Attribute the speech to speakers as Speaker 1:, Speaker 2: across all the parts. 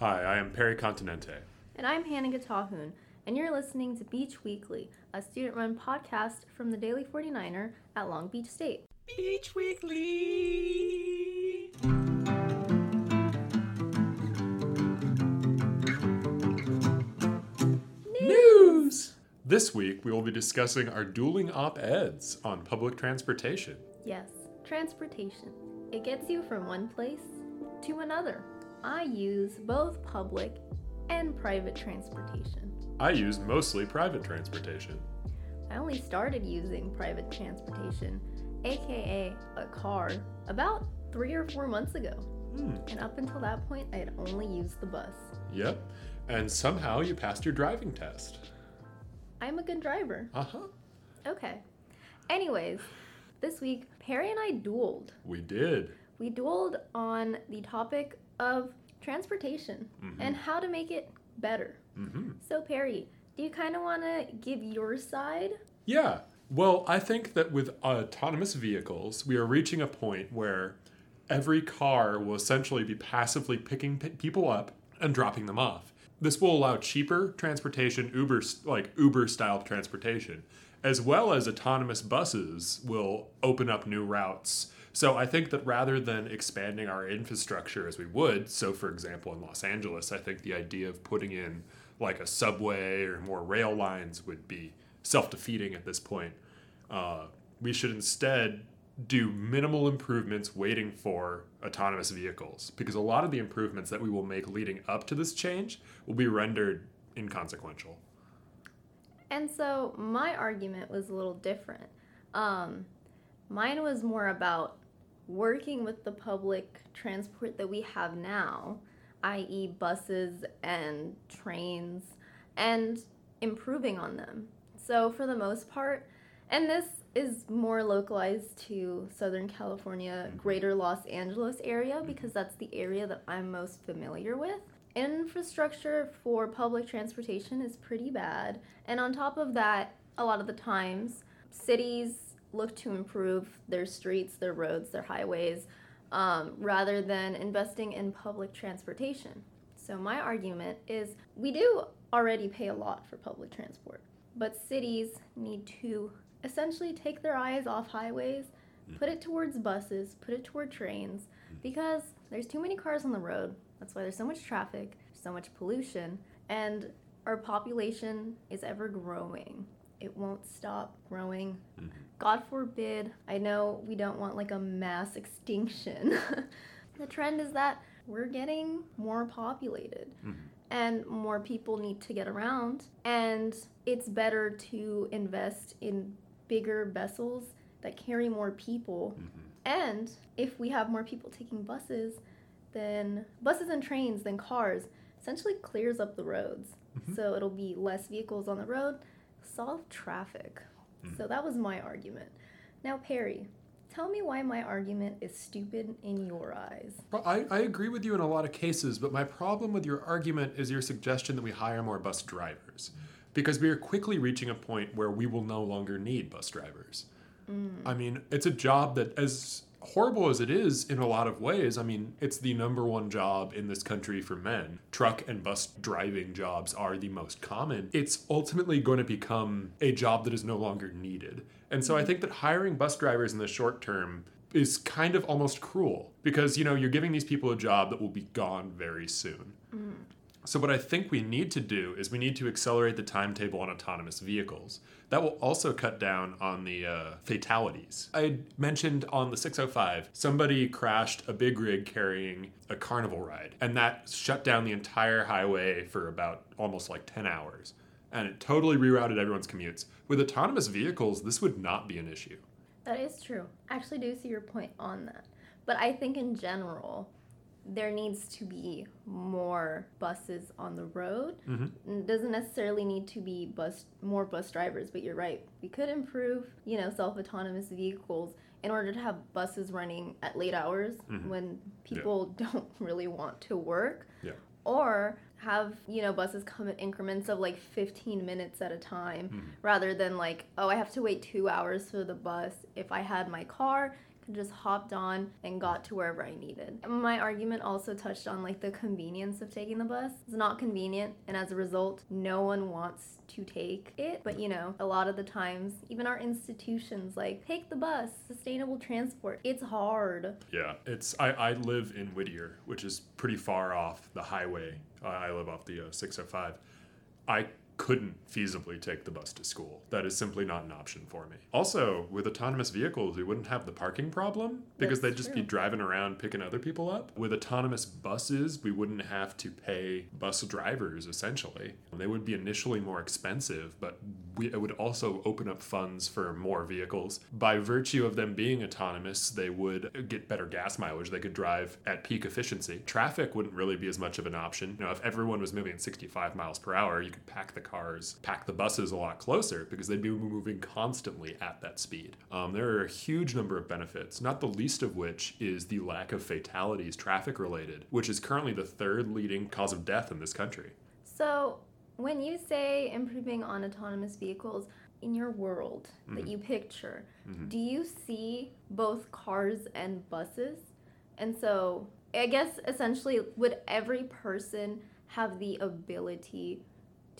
Speaker 1: Hi, I am Perry Continente.
Speaker 2: And I'm Hannah Getahun, and you're listening to Beach Weekly, a student run podcast from the Daily 49er at Long Beach State.
Speaker 1: Beach Weekly! News! This week we will be discussing our dueling op eds on public transportation.
Speaker 2: Yes, transportation. It gets you from one place to another. I use both public and private transportation.
Speaker 1: I use mostly private transportation.
Speaker 2: I only started using private transportation, aka a car, about three or four months ago.
Speaker 1: Hmm,
Speaker 2: And up until that point, I had only used the bus.
Speaker 1: yep. And somehow you passed your driving test.
Speaker 2: I'm a good driver.
Speaker 1: Uh huh.
Speaker 2: Okay. Anyways, this week, Perry and I dueled.
Speaker 1: We did.
Speaker 2: We dueled on the topic of transportation and how to make it better.
Speaker 1: Mm-hmm.
Speaker 2: So, Perry, do you kind of want to give your side?
Speaker 1: Yeah. Well, I think that with autonomous vehicles, we are reaching a point where every car will essentially be passively picking p- people up and dropping them off. This will allow cheaper transportation, Uber like Uber style transportation, as well as autonomous buses will open up new routes. So I think that rather than expanding our infrastructure as we would, so for example in Los Angeles, I think the idea of putting in like a subway or more rail lines would be self-defeating at this point. Uh, we should instead do minimal improvements waiting for autonomous vehicles because a lot of the improvements that we will make leading up to this change will be rendered inconsequential.
Speaker 2: And so, my argument was a little different. Um, mine was more about working with the public transport that we have now, i.e., buses and trains, and improving on them. So, for the most part, and this is more localized to Southern California, mm-hmm. greater Los Angeles area, mm-hmm. because that's the area that I'm most familiar with. Infrastructure for public transportation is pretty bad. And on top of that, a lot of the times, cities look to improve their streets, their roads, their highways, um, rather than investing in public transportation. So, my argument is we do already pay a lot for public transport, but cities need to essentially take their eyes off highways, put it towards buses, put it toward trains, because there's too many cars on the road. That's why there's so much traffic, so much pollution, and our population is ever growing. It won't stop growing. Mm-hmm. God forbid. I know we don't want like a mass extinction. the trend is that we're getting more populated mm-hmm. and more people need to get around and it's better to invest in bigger vessels that carry more people mm-hmm. and if we have more people taking buses then buses and trains than cars essentially clears up the roads so it'll be less vehicles on the road solve traffic mm-hmm. so that was my argument now perry tell me why my argument is stupid in your eyes
Speaker 1: Well, I, I agree with you in a lot of cases, but my problem with your argument is your suggestion that we hire more bus drivers. Because we are quickly reaching a point where we will no longer need bus drivers. Mm. I mean, it's a job that, as horrible as it is in a lot of ways, I mean, it's the number one job in this country for men. Truck and bus driving jobs are the most common. It's ultimately going to become a job that is no longer needed. And so I mm-hmm. think that hiring bus drivers in the short term is kind of almost cruel because, you know, you're giving these people a job that will be gone very soon. Mm-hmm. So, what I think we need to do is we need to accelerate the timetable on autonomous vehicles. That will also cut down on the uh, fatalities. I mentioned on the 605, somebody crashed a big rig carrying a carnival ride, and that shut down the entire highway for about almost like 10 hours. And it totally rerouted everyone's commutes. With autonomous vehicles, this would not be an issue.
Speaker 2: That is true. I actually do see your point on that. But I think in general, there needs to be more buses on the road. Mm-hmm. It doesn't necessarily need to be bus more bus drivers, but you're right. We could improve, you know, self-autonomous vehicles in order to have buses running at late hours mm-hmm. when people don't really want to work.
Speaker 1: Yeah.
Speaker 2: Or have, you know, buses come in increments of like 15 minutes at a time mm-hmm. rather than like, oh, I have to wait two hours for the bus. If I had my car, just hopped on and got to wherever I needed. My argument also touched on like the convenience of taking the bus. It's not convenient, and as a result, no one wants to take it. But you know, a lot of the times, even our institutions like take the bus, sustainable transport. It's hard.
Speaker 1: Yeah, it's I, I live in Whittier, which is pretty far off the highway. I live off the uh, 605. I couldn't feasibly take the bus to school. That is simply not an option for me. Also, with autonomous vehicles, we wouldn't have the parking problem because
Speaker 2: That's
Speaker 1: they'd just
Speaker 2: true.
Speaker 1: be driving around picking other people up. With autonomous buses, we wouldn't have to pay bus drivers essentially. They would be initially more expensive, but we, it would also open up funds for more vehicles. By virtue of them being autonomous, they would get better gas mileage. They could drive at peak efficiency. Traffic wouldn't really be as much of an option. You know, if everyone was moving at 65 miles per hour, you could pack the cars, pack the buses a lot closer because they'd be moving constantly at that speed. Um, there are a huge number of benefits, not the least of which is the lack of fatalities traffic related, which is currently the third leading cause of death in this country.
Speaker 2: So, when you say improving on autonomous vehicles, in your world that you picture, do you see both cars and buses? And so, I guess essentially, would every person have the ability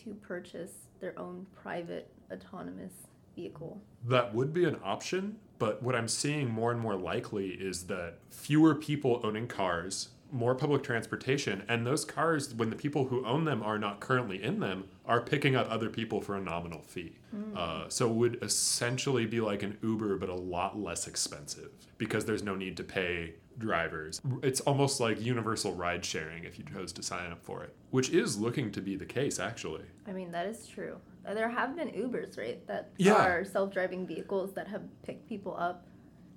Speaker 2: to purchase their own private autonomous vehicle?
Speaker 1: That would be an option, but what I'm seeing more and more likely is that fewer people owning cars, more public transportation, and those cars, when the people who own them are not currently in them, are picking up other people for a nominal fee. Uh, so it would essentially be like an Uber, but a lot less expensive because there's no need to pay drivers. It's almost like universal ride sharing if you chose to sign up for it, which is looking to be the case actually.
Speaker 2: I mean, that is true. There have been Ubers, right? That
Speaker 1: Yeah.
Speaker 2: are self driving vehicles that have picked people up.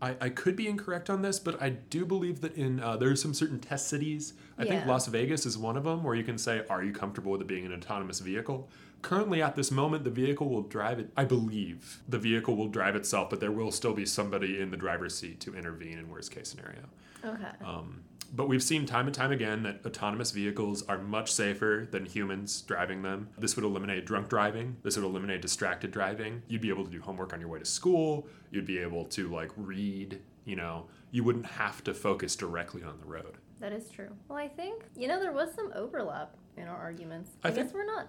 Speaker 1: I, I could be incorrect on this, but I do believe that in uh, there are some certain test cities. I think Las Vegas is one of them, where you can say, "Are you comfortable with it being an autonomous vehicle?" Currently, at this moment, the vehicle will drive it. I believe the vehicle will drive itself, but there will still be somebody in the driver's seat to intervene in worst case scenario.
Speaker 2: Okay.
Speaker 1: Um, but we've seen time and time again that autonomous vehicles are much safer than humans driving them. This would eliminate drunk driving. This would eliminate distracted driving. You'd be able to do homework on your way to school. You'd be able to like read. You know, you wouldn't have to focus directly on the road.
Speaker 2: That is true. Well, I think, you know, there was some overlap in our arguments.
Speaker 1: I
Speaker 2: I,
Speaker 1: think-
Speaker 2: guess we're not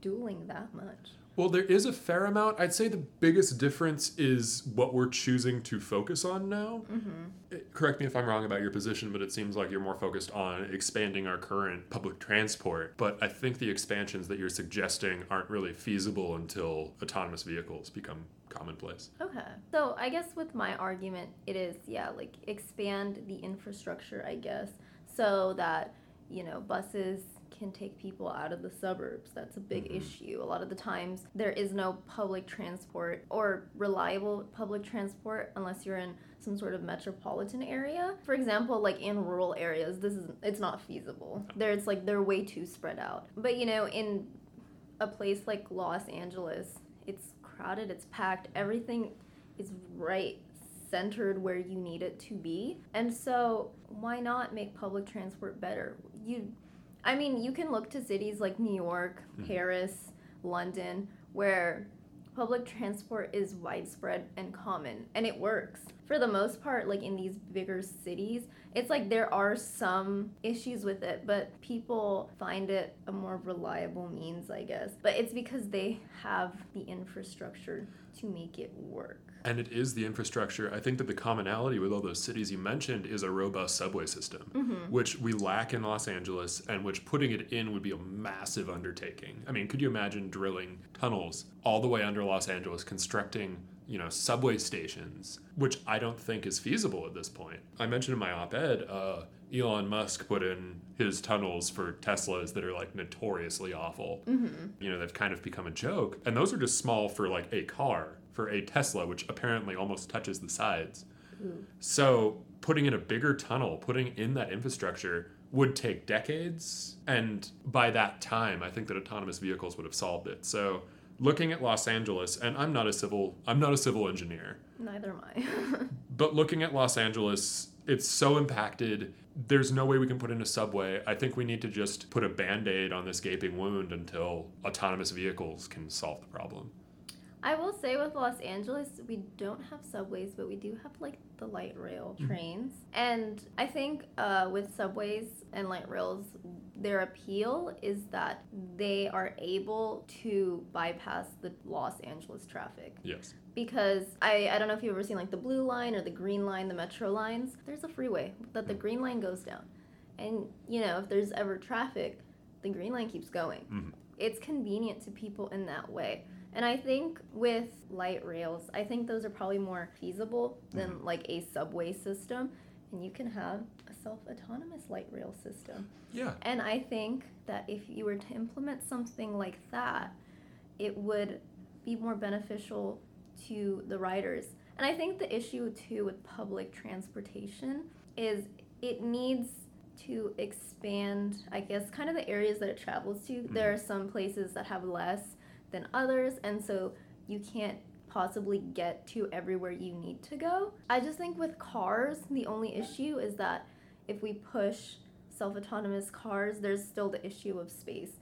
Speaker 2: dueling that much.
Speaker 1: Well, there is a fair amount. I'd say the biggest difference is what we're choosing to focus on now.
Speaker 2: Mm-hmm.
Speaker 1: Uh, Correct me if I'm wrong about your position, but it seems like you're more focused on expanding our current public transport. But I think the expansions that you're suggesting aren't really feasible until autonomous vehicles become commonplace.
Speaker 2: Okay. So I guess with my argument, it is, yeah, like expand the infrastructure, I guess, so that, you know, buses can take people out of the suburbs. That's a big
Speaker 1: Mhm.
Speaker 2: issue. A lot of the times there is no public transport or reliable public transport unless you're in some sort of metropolitan area. For example, like in rural areas, this is it's not feasible. There it's like they're way too spread out. But you know, in a place like Los Angeles, it's crowded, it's packed, everything is right centered where you need it to be. And so, why not make public transport better? You I mean, you can look to cities like New York,
Speaker 1: Mhm.
Speaker 2: Paris, London where public transport is widespread and common and it works. For the most part, like in these bigger cities, it's like there are some issues with it, but people find it a more reliable means, I guess. But it's because they have the infrastructure to make it work.
Speaker 1: And it is the infrastructure. I think that the commonality with all those cities you mentioned is a robust subway system,
Speaker 2: Mm-hmm.
Speaker 1: which we lack in Los Angeles, and which putting it in would be a massive undertaking. I mean, could you imagine drilling tunnels all the way under Los Angeles, constructing you know subway stations, which I don't think is feasible at this point. I mentioned in my op-ed, uh, Elon Musk put in his tunnels for Teslas that are like notoriously awful.
Speaker 2: Mm-hmm.
Speaker 1: You know, they've kind of become a joke, and those are just small for like a car. For a Tesla, which apparently almost touches the sides.
Speaker 2: Ooh.
Speaker 1: So putting in a bigger tunnel, putting in that infrastructure would take decades. And by that time, I think that autonomous vehicles would have solved it. So looking at Los Angeles, and I'm not a civil I'm not a civil engineer,
Speaker 2: Neither am I.
Speaker 1: but looking at Los Angeles, it's so impacted. There's no way we can put in a subway. I think we need to just put a band aid on this gaping wound until autonomous vehicles can solve the problem.
Speaker 2: I will say with Los Angeles, we don't have subways, but we do have like the light rail
Speaker 1: Mhm.
Speaker 2: trains. And I think uh, with subways and light rails, their appeal is that they are able to bypass the Los Angeles traffic.
Speaker 1: Yes.
Speaker 2: Because I, I don't know if you've ever seen like the blue line or the green line, the metro lines. There's a freeway that the green line goes down. And, you know, if there's ever traffic, the green line keeps going.
Speaker 1: Mhm.
Speaker 2: It's convenient to people in that way. And I think with light rails, I think those are probably more feasible than mm-hmm. like a subway system. And you can have a self autonomous light rail system.
Speaker 1: Yeah.
Speaker 2: And I think that if you were to implement something like that, it would be more beneficial to the riders. And I think the issue too with public transportation is it needs to expand, I guess, kind of the areas that it travels to. There mm-hmm. are some places that have less than others, and so you can't possibly get to everywhere you need to go. I just think with cars, the only issue is that if we push self autonomous cars, there's still the issue of space.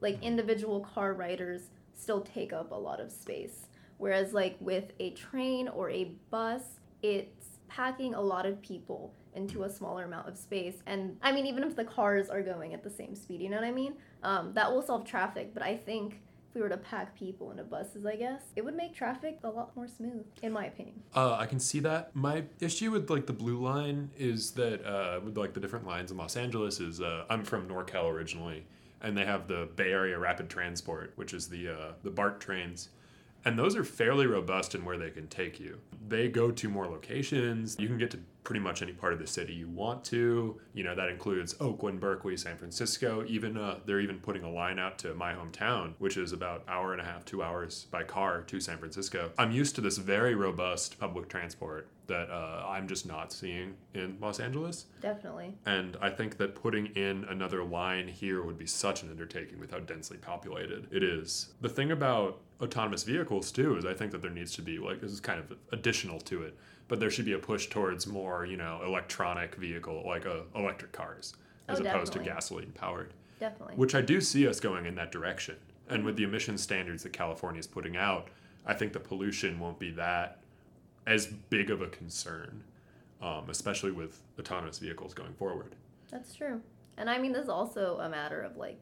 Speaker 2: Like mm-hmm. individual car riders still take up a lot of space. Whereas, like with a train or a bus, it's packing a lot of people into a smaller amount of space. And I mean, even if the cars are going at the same speed, you know what I mean? Um, that will solve traffic. But I think if we were to pack people into buses, I guess, it would make traffic a lot more smooth, in my opinion.
Speaker 1: Uh, I can see that. My issue with like the blue line is that uh, with like the different lines in Los Angeles is uh, I'm from NorCal originally, and they have the Bay Area Rapid Transport, which is the uh, the BART trains, and those are fairly robust in where they can take you. They go to more locations. You can get to pretty much any part of the city you want to. You know that includes Oakland, Berkeley, San Francisco. Even uh, they're even putting a line out to my hometown, which is about hour and a half, two hours by car to San Francisco. I'm used to this very robust public transport that uh, I'm just not seeing in Los Angeles.
Speaker 2: Definitely.
Speaker 1: And I think that putting in another line here would be such an undertaking with how densely populated it is. The thing about autonomous vehicles, too, is I think that there needs to be, like, this is kind of additional to it, but there should be a push towards more, you know, electronic vehicle, like uh, electric cars, as
Speaker 2: Oh,
Speaker 1: opposed to gasoline powered.
Speaker 2: Definitely.
Speaker 1: Which I do see us going in that direction. And with the emission standards that California is putting out, I think the pollution won't be that as big of a concern, um, especially with autonomous vehicles going forward.
Speaker 2: That's true. And I mean, this is also a matter of like,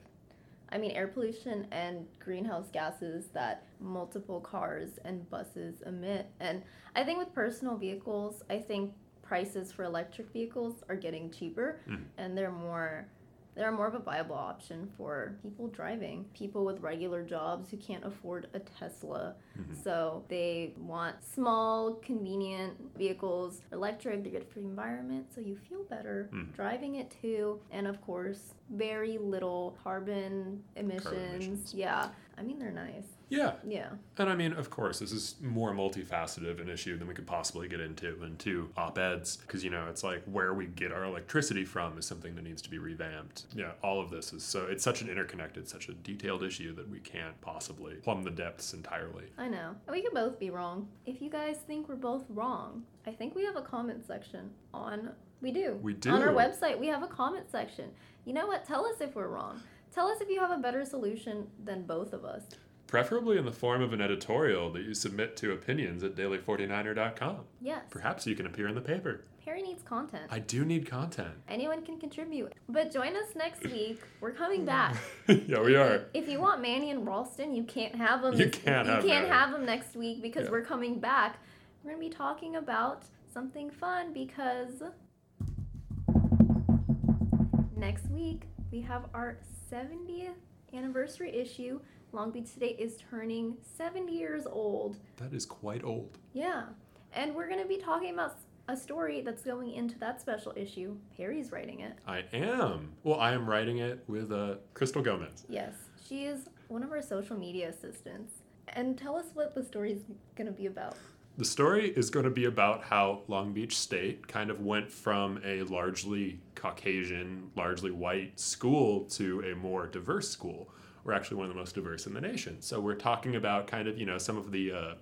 Speaker 2: I mean, air pollution and greenhouse gases that multiple cars and buses emit. And I think with personal vehicles, I think prices for electric vehicles are getting cheaper
Speaker 1: Mhm.
Speaker 2: and they're more they're more of a viable option for people driving, people with regular jobs who can't afford a Tesla.
Speaker 1: Mhm.
Speaker 2: So they want small, convenient vehicles, electric, they're good for the environment, so you feel better
Speaker 1: Mhm.
Speaker 2: driving it too. And of course, very little carbon emissions.
Speaker 1: emissions.
Speaker 2: Yeah. I mean, they're nice.
Speaker 1: Yeah,
Speaker 2: Yeah.
Speaker 1: and I mean, of course, this is more multifaceted of an issue than we could possibly get into in two op-eds, because you know, it's like where we get our electricity from is something that needs to be revamped. Yeah, all of this is so it's such an interconnected, such a detailed issue that we can't possibly plumb the depths entirely.
Speaker 2: I know. We could both be wrong. If you guys think we're both wrong, I think we have a comment section on. We do.
Speaker 1: We do.
Speaker 2: On our website, we have a comment section. You know what? Tell us if we're wrong. Tell us if you have a better solution than both of us.
Speaker 1: Preferably in the form of an editorial that you submit to opinions at daily49er.com.
Speaker 2: Yes.
Speaker 1: Perhaps you can appear in the paper.
Speaker 2: Harry needs content.
Speaker 1: I do need content.
Speaker 2: Anyone can contribute. But join us next week. We're coming back.
Speaker 1: yeah, we are.
Speaker 2: If you want Manny and Ralston, you can't have them.
Speaker 1: You can't
Speaker 2: you
Speaker 1: have
Speaker 2: can't have them next week because
Speaker 1: Yeah.
Speaker 2: we're coming back. We're gonna be talking about something fun because next week we have our 70th anniversary issue. Long Beach State is turning 70 years old.
Speaker 1: That is quite old.
Speaker 2: Yeah, and we're gonna be talking about a story that's going into that special issue. Perry's writing it.
Speaker 1: I am. Well, I am writing it with uh, Crystal Gomez.
Speaker 2: Yes, she is one of our social media assistants. And tell us what the story is going to be about.
Speaker 1: The story is going to be about how Long Beach State kind of went from a largely Caucasian, largely white school to a more diverse school. We're actually one of the most diverse in the nation. So we're talking about kind of, you know, some of the uh,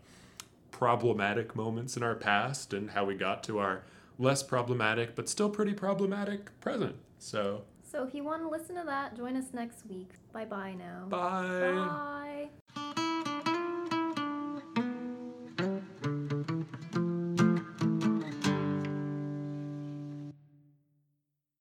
Speaker 1: problematic moments in our past and how we got to our less problematic, but still pretty problematic present. So,
Speaker 2: So if you want to listen to that, join us next week. Bye bye now.
Speaker 1: bye.
Speaker 2: Bye.